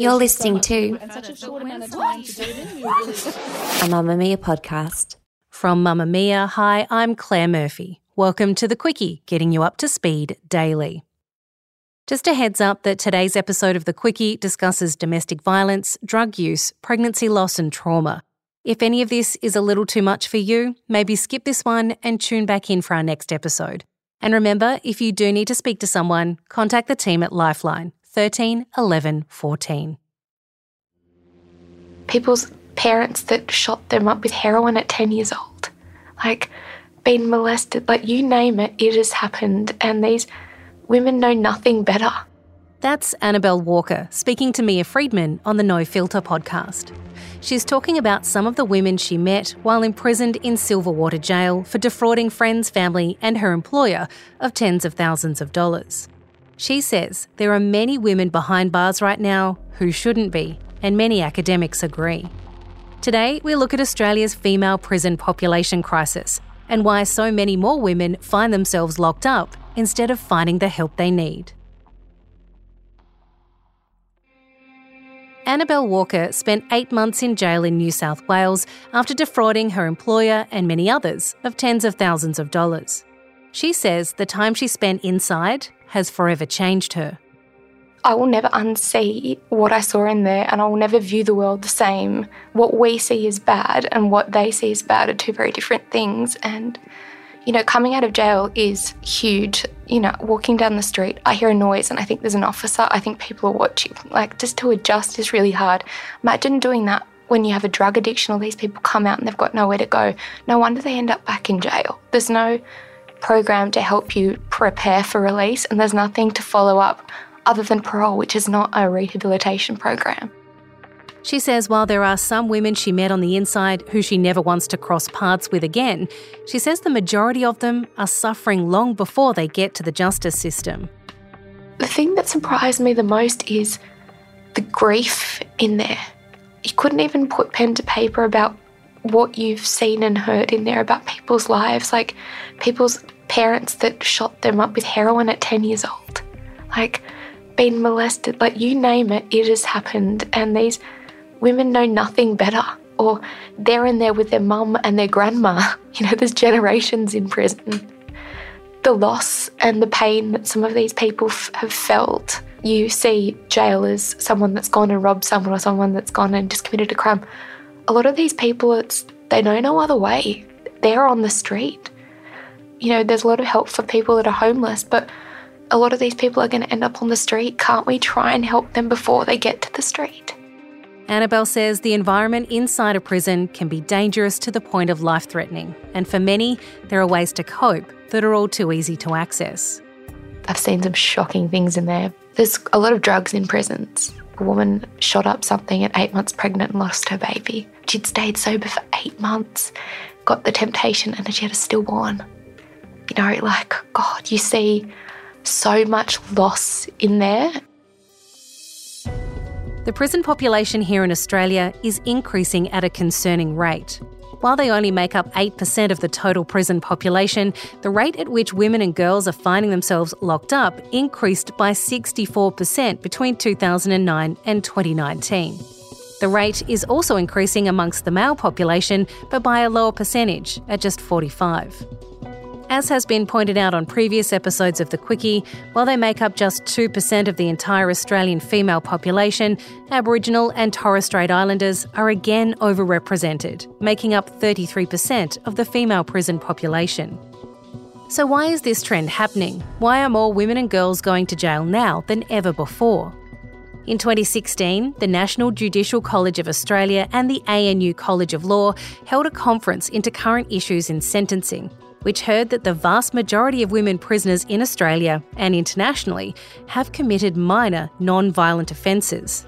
You're listening to a Mamamia podcast. From Mamamia, hi, I'm Claire Murphy. Welcome to the Quicky, getting you up to speed daily. Just a heads up that today's episode of The Quicky discusses domestic violence, drug use, pregnancy loss, and trauma. If any of this is a little too much for you, maybe skip this one and tune back in for our next episode. And remember, if you do need to speak to someone, contact the team at Lifeline 13 11 14. People's parents that shot them up with heroin at 10 years old, like being molested, like you name it, it has happened. And these women know nothing better. That's Annabelle Walker speaking to Mia Freedman on the No Filter podcast. She's talking about some of the women she met while imprisoned in Silverwater Jail for defrauding friends, family, and her employer of tens of thousands of dollars. She says there are many women behind bars right now who shouldn't be, and many academics agree. Today, we look at Australia's female prison population crisis and why so many more women find themselves locked up instead of finding the help they need. Annabelle Walker spent eight months in jail in New South Wales after defrauding her employer and many others of tens of thousands of dollars. She says the time she spent inside has forever changed her. I will never unsee what I saw in there, and I will never view the world the same. What we see as bad and what they see as bad are two very different things. And, you know, coming out of jail is huge. You know, walking down the street, I hear a noise and I think there's an officer. I think people are watching. Like, just to adjust is really hard. Imagine doing that when you have a drug addiction, all these people come out and they've got nowhere to go. No wonder they end up back in jail. There's no program to help you prepare for release, and there's nothing to follow up other than parole, which is not a rehabilitation program. She says while there are some women she met on the inside who she never wants to cross paths with again, she says the majority of them are suffering long before they get to the justice system. The thing that surprised me the most is the grief in there. You couldn't even put pen to paper about what you've seen and heard in there about people's lives, like people's parents that shot them up with heroin at 10 years old, like being molested, like you name it, it has happened. And these women know nothing better, or they're in there with their mum and their grandma. You know, there's generations in prison. The loss and the pain that some of these people f- have felt. You see jail as someone that's gone and robbed someone or someone that's gone and just committed a crime a lot of these people, it's they know no other way. They're on the street. You know, there's a lot of help for people that are homeless, but a lot of these people are going to end up on the street. Can't we try and help them before they get to the street? Annabelle says the environment inside a prison can be dangerous to the point of life threatening, and for many, there are ways to cope that are all too easy to access. I've seen some shocking things in there. There's a lot of drugs in prisons. A woman shot up something at eight months pregnant and lost her baby. She'd stayed sober for eight months, got the temptation, and she had a stillborn. You know, like, God, you see so much loss in there. The prison population here in Australia is increasing at a concerning rate. While they only make up 8% of the total prison population, the rate at which women and girls are finding themselves locked up increased by 64% between 2009 and 2019. The rate is also increasing amongst the male population, but by a lower percentage, at just 45. As has been pointed out on previous episodes of The Quicky, while they make up just 2% of the entire Australian female population, Aboriginal and Torres Strait Islanders are again overrepresented, making up 33% of the female prison population. So, why is this trend happening? Why are more women and girls going to jail now than ever before? In 2016, the National Judicial College of Australia and the ANU College of Law held a conference into current issues in sentencing. Which heard that the vast majority of women prisoners in Australia and internationally have committed minor non violent offences.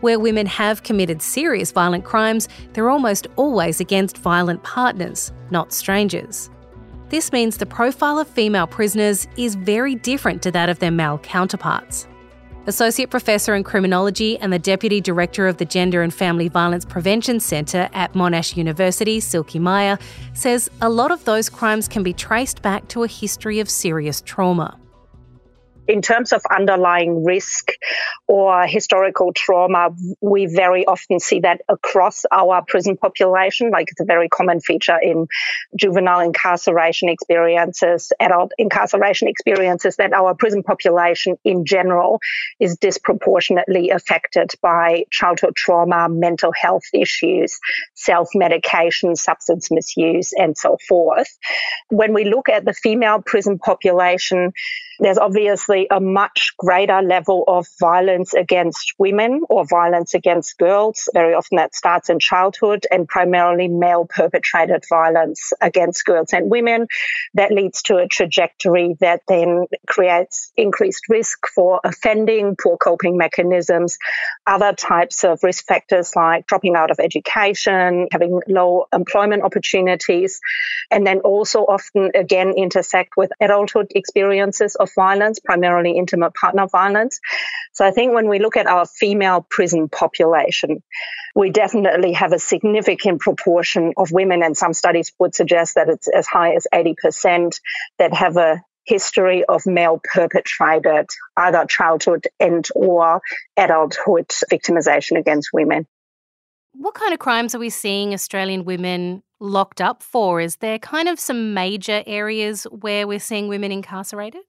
Where women have committed serious violent crimes, they're almost always against violent partners, not strangers. This means the profile of female prisoners is very different to that of their male counterparts. Associate Professor in Criminology and the Deputy Director of the Gender and Family Violence Prevention Centre at Monash University, Silke Meyer, says a lot of those crimes can be traced back to a history of serious trauma in terms of underlying risk or historical trauma, we very often see that across our prison population. Like it's a very common feature in juvenile incarceration experiences, adult incarceration experiences, that our prison population in general is disproportionately affected by childhood trauma, mental health issues, self medication, substance misuse, and so forth. When we look at the female prison population, there's obviously a much greater level of violence against women or violence against girls. Very often that starts in childhood and primarily male perpetrated violence against girls and women. That leads to a trajectory that then creates increased risk for offending, poor coping mechanisms, other types of risk factors like dropping out of education, having low employment opportunities, and then also often again intersect with adulthood experiences of violence, primarily intimate partner violence. So I think when we look at our female prison population, we definitely have a significant proportion of women, and some studies would suggest that it's as high as 80% that have a history of male perpetrated either childhood and or adulthood victimization against women. What kind of crimes are we seeing Australian women locked up for? Is there kind of some major areas where we're seeing women incarcerated?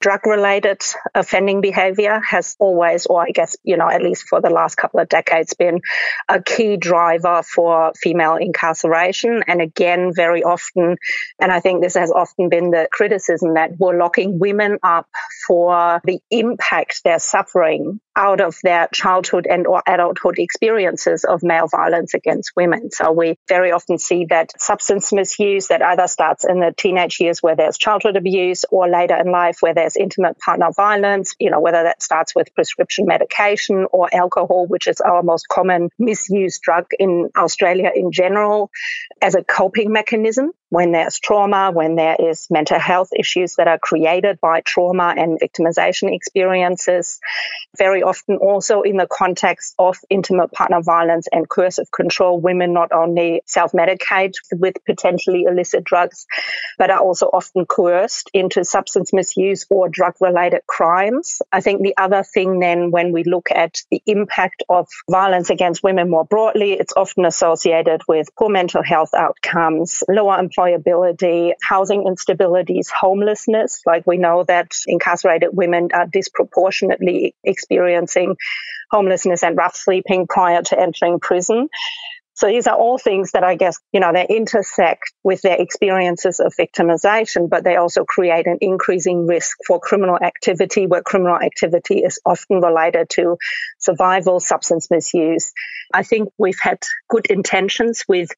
Drug related offending behavior has always, or I guess, you know, at least for the last couple of decades, been a key driver for female incarceration. And again, very often, and I think this has often been the criticism that we're locking women up for the impact they're suffering out of their childhood and or adulthood experiences of male violence against women. So we very often see that substance misuse that either starts in the teenage years where there's childhood abuse or later in life where there's intimate partner violence, you know, whether that starts with prescription medication or alcohol, which is our most common misused drug in Australia in general, as a coping mechanism when there's trauma, when there is mental health issues that are created by trauma and victimization experiences. Very often also in the context of intimate partner violence and coercive control, women not only self-medicate with potentially illicit drugs, but are also often coerced into substance misuse or drug-related crimes. I think the other thing then when we look at the impact of violence against women more broadly, it's often associated with poor mental health outcomes, lower employment employability, housing instabilities, homelessness. Like we know that incarcerated women are disproportionately experiencing homelessness and rough sleeping prior to entering prison. So these are all things that I guess, you know, they intersect with their experiences of victimization, but they also create an increasing risk for criminal activity where criminal activity is often related to survival, substance misuse. I think we've had good intentions with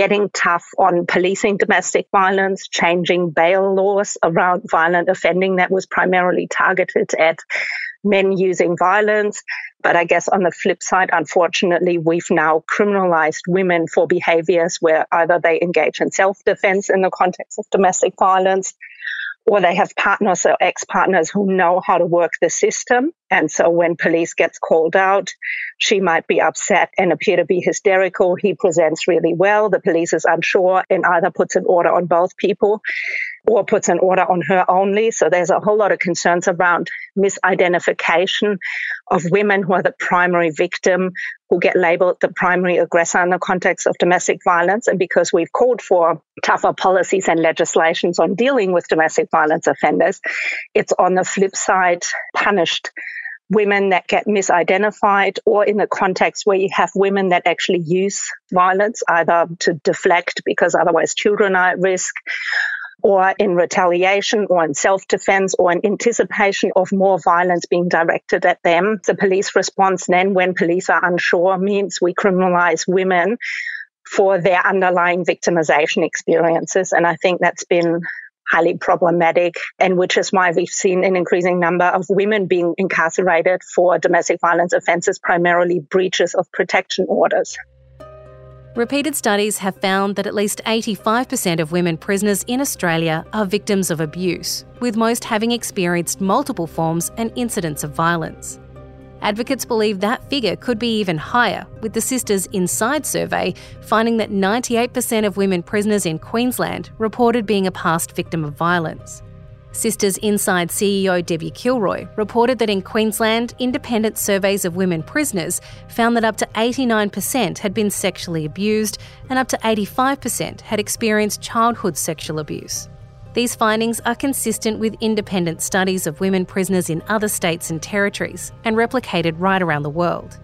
getting tough on policing domestic violence, changing bail laws around violent offending that was primarily targeted at men using violence. But I guess on the flip side, unfortunately, we've now criminalized women for behaviors where either they engage in self defense in the context of domestic violence or they have partners or ex partners who know how to work the system. And so when police gets called out, she might be upset and appear to be hysterical. He presents really well. The police is unsure and either puts an order on both people or puts an order on her only. So there's a whole lot of concerns around misidentification of women who are the primary victim, who get labeled the primary aggressor in the context of domestic violence. And because we've called for tougher policies and legislations on dealing with domestic violence offenders, it's on the flip side punished women that get misidentified or in the context where you have women that actually use violence either to deflect because otherwise children are at risk or in retaliation or in self defense or in anticipation of more violence being directed at them. The police response then, when police are unsure, means we criminalize women for their underlying victimization experiences. And I think that's been highly problematic, and which is why we've seen an increasing number of women being incarcerated for domestic violence offences, primarily breaches of protection orders. Repeated studies have found that at least 85% of women prisoners in Australia are victims of abuse, with most having experienced multiple forms and incidents of violence. Advocates believe that figure could be even higher, with the Sisters Inside survey finding that 98% of women prisoners in Queensland reported being a past victim of violence. Sisters Inside CEO Debbie Kilroy reported that in Queensland, independent surveys of women prisoners found that up to 89% had been sexually abused and up to 85% had experienced childhood sexual abuse. These findings are consistent with independent studies of women prisoners in other states and territories and replicated right around the world.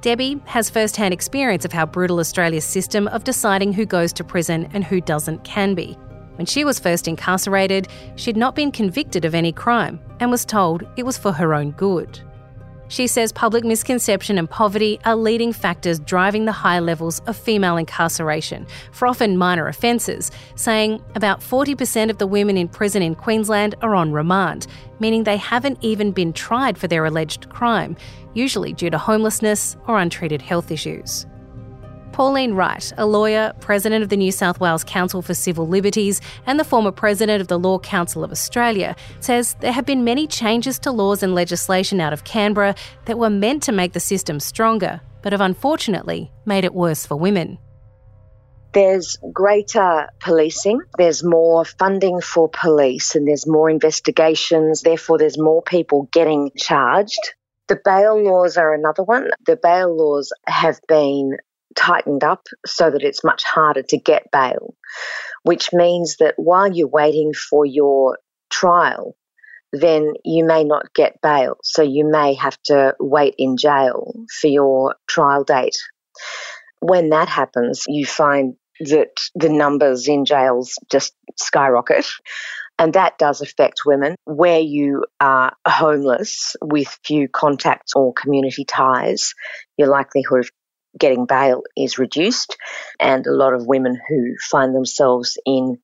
Debbie has first hand experience of how brutal Australia's system of deciding who goes to prison and who doesn't can be, when she was first incarcerated, she'd not been convicted of any crime and was told it was for her own good. She says public misconception and poverty are leading factors driving the high levels of female incarceration for often minor offences, saying about 40% of the women in prison in Queensland are on remand, meaning they haven't even been tried for their alleged crime, usually due to homelessness or untreated health issues. Pauline Wright, a lawyer, president of the New South Wales Council for Civil Liberties, and the former president of the Law Council of Australia, says there have been many changes to laws and legislation out of Canberra that were meant to make the system stronger, but have unfortunately made it worse for women. There's greater policing, there's more funding for police, and there's more investigations, therefore, there's more people getting charged. The bail laws are another one. The bail laws have been tightened up so that it's much harder to get bail, which means that while you're waiting for your trial, then you may not get bail. So you may have to wait in jail for your trial date. When that happens, you find that the numbers in jails just skyrocket. And that does affect women. Where you are homeless with few contacts or community ties, your likelihood of getting bail is reduced, and a lot of women who find themselves in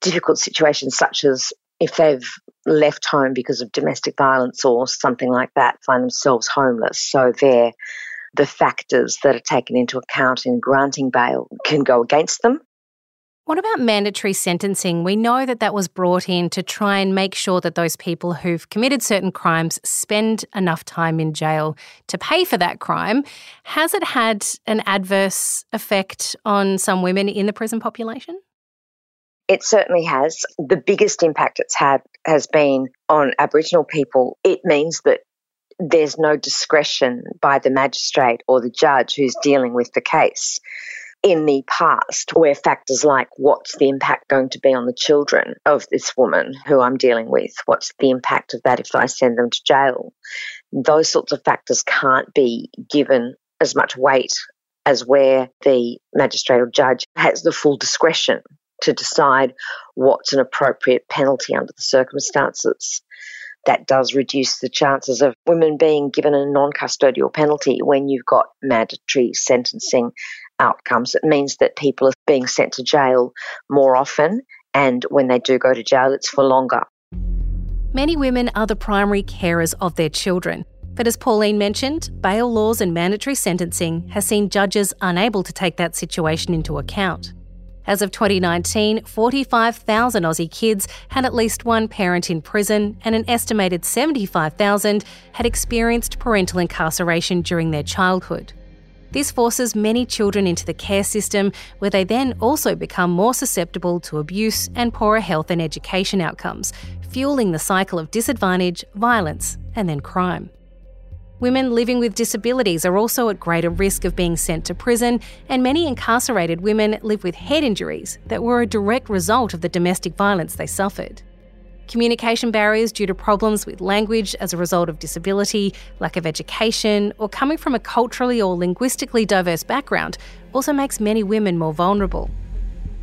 difficult situations, such as if they've left home because of domestic violence or something like that, find themselves homeless. So they're the factors that are taken into account in granting bail can go against them. What about mandatory sentencing? We know that that was brought in to try and make sure that those people who've committed certain crimes spend enough time in jail to pay for that crime. Has it had an adverse effect on some women in the prison population? It certainly has. The biggest impact it's had has been on Aboriginal people. It means that there's no discretion by the magistrate or the judge who's dealing with the case in the past where factors like what's the impact going to be on the children of this woman who I'm dealing with? What's the impact of that if I send them to jail? Those sorts of factors can't be given as much weight as where the magistrate or judge has the full discretion to decide what's an appropriate penalty under the circumstances that does reduce the chances of women being given a non custodial penalty when you've got mandatory sentencing outcomes. It means that people are being sent to jail more often, and when they do go to jail, it's for longer. Many women are the primary carers of their children. But as Pauline mentioned, bail laws and mandatory sentencing has seen judges unable to take that situation into account. As of 2019, 45,000 Aussie kids had at least one parent in prison, and an estimated 75,000 had experienced parental incarceration during their childhood. This forces many children into the care system, where they then also become more susceptible to abuse and poorer health and education outcomes, fueling the cycle of disadvantage, violence, and then crime. Women living with disabilities are also at greater risk of being sent to prison, and many incarcerated women live with head injuries that were a direct result of the domestic violence they suffered. Communication barriers due to problems with language as a result of disability, lack of education, or coming from a culturally or linguistically diverse background also makes many women more vulnerable.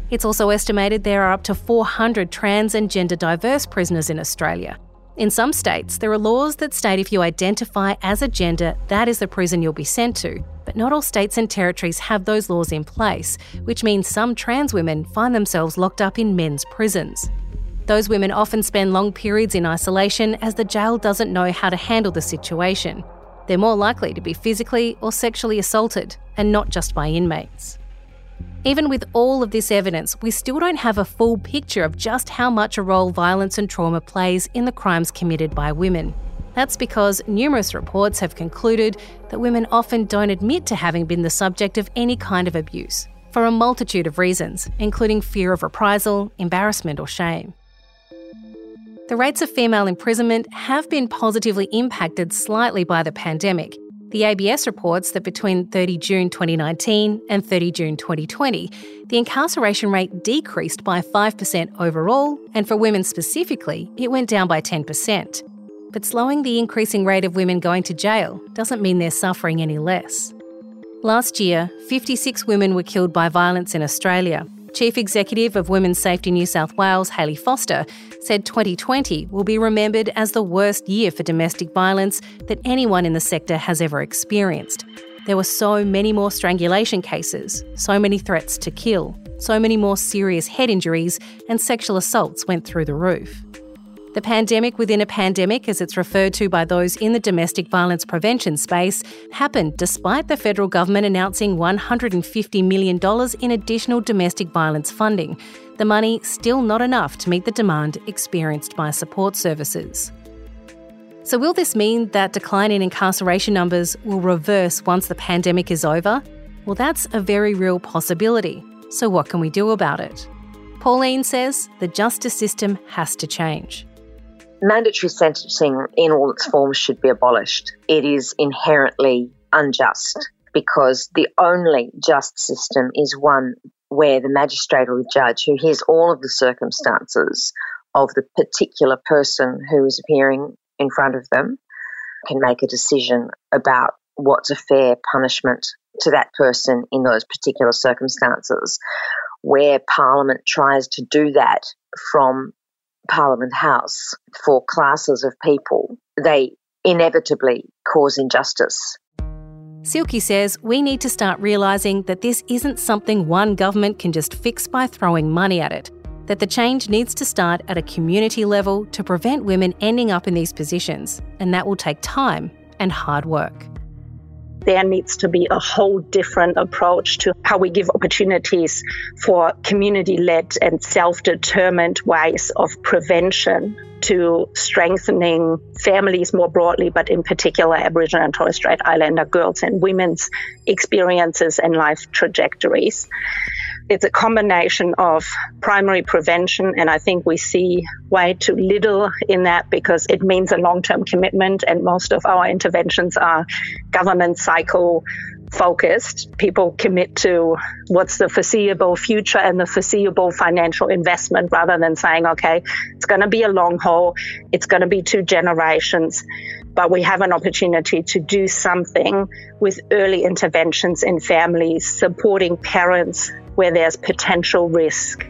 It's also estimated there are up to 400 trans and gender diverse prisoners in Australia, In some states, there are laws that state if you identify as a gender, that is the prison you'll be sent to. But not all states and territories have those laws in place, which means some trans women find themselves locked up in men's prisons. Those women often spend long periods in isolation as the jail doesn't know how to handle the situation. They're more likely to be physically or sexually assaulted, and not just by inmates. Even with all of this evidence, we still don't have a full picture of just how much a role violence and trauma plays in the crimes committed by women. That's because numerous reports have concluded that women often don't admit to having been the subject of any kind of abuse, for a multitude of reasons, including fear of reprisal, embarrassment, or shame the rates of female imprisonment have been positively impacted slightly by the pandemic. The ABS reports that between 30 June 2019 and 30 June 2020, the incarceration rate decreased by 5% overall, and for women specifically, it went down by 10%. But slowing the increasing rate of women going to jail doesn't mean they're suffering any less. Last year, 56 women were killed by violence in Australia, Chief Executive of Women's Safety New South Wales, Hayley Foster, said 2020 will be remembered as the worst year for domestic violence that anyone in the sector has ever experienced. There were so many more strangulation cases, so many threats to kill, so many more serious head injuries, and sexual assaults went through the roof. The pandemic within a pandemic, as it's referred to by those in the domestic violence prevention space, happened despite the federal government announcing $150 million in additional domestic violence funding. The money still not enough to meet the demand experienced by support services. So, will this mean that decline in incarceration numbers will reverse once the pandemic is over? Well, that's a very real possibility. So, what can we do about it? Pauline says the justice system has to change mandatory sentencing in all its forms should be abolished. It is inherently unjust because the only just system is one where the magistrate or the judge who hears all of the circumstances of the particular person who is appearing in front of them can make a decision about what's a fair punishment to that person in those particular circumstances. Where Parliament tries to do that from Parliament House for classes of people, they inevitably cause injustice. Silke says we need to start realising that this isn't something one government can just fix by throwing money at it. That the change needs to start at a community level to prevent women ending up in these positions, and that will take time and hard work there needs to be a whole different approach to how we give opportunities for community led and self determined ways of prevention to strengthening families more broadly, but in particular Aboriginal and Torres Strait Islander girls and women's experiences and life trajectories it's a combination of primary prevention, and I think we see way too little in that because it means a long term commitment, and most of our interventions are government cycle focused. People commit to what's the foreseeable future and the foreseeable financial investment rather than saying, okay, it's going to be a long haul, it's going to be two generations. But we have an opportunity to do something with early interventions in families, supporting parents where there's potential risk,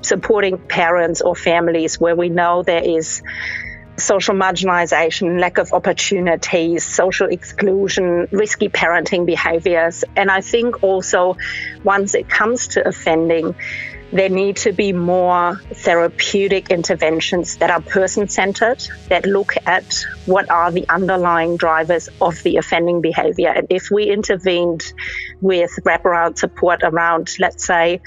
supporting parents or families where we know there is social marginalization, lack of opportunities, social exclusion, risky parenting behaviors. And I think also once it comes to offending, there need to be more therapeutic interventions that are person centered, that look at what are the underlying drivers of the offending behavior. And if we intervened with wraparound support around, let's say,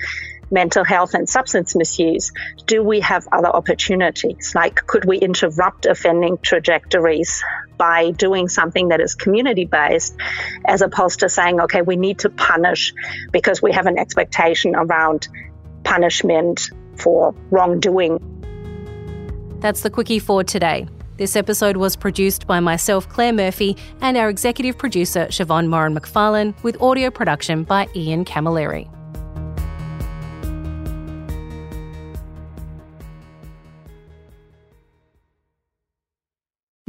mental health and substance misuse, do we have other opportunities? Like, could we interrupt offending trajectories by doing something that is community based as opposed to saying, okay, we need to punish because we have an expectation around punishment for wrongdoing. That's the quicky for today. This episode was produced by myself, Claire Murphy, and our executive producer, Siobhan Moran McFarlane, with audio production by Ian Camilleri.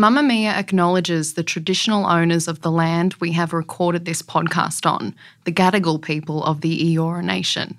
Mamamia acknowledges the traditional owners of the land we have recorded this podcast on, the Gadigal people of the Eora Nation.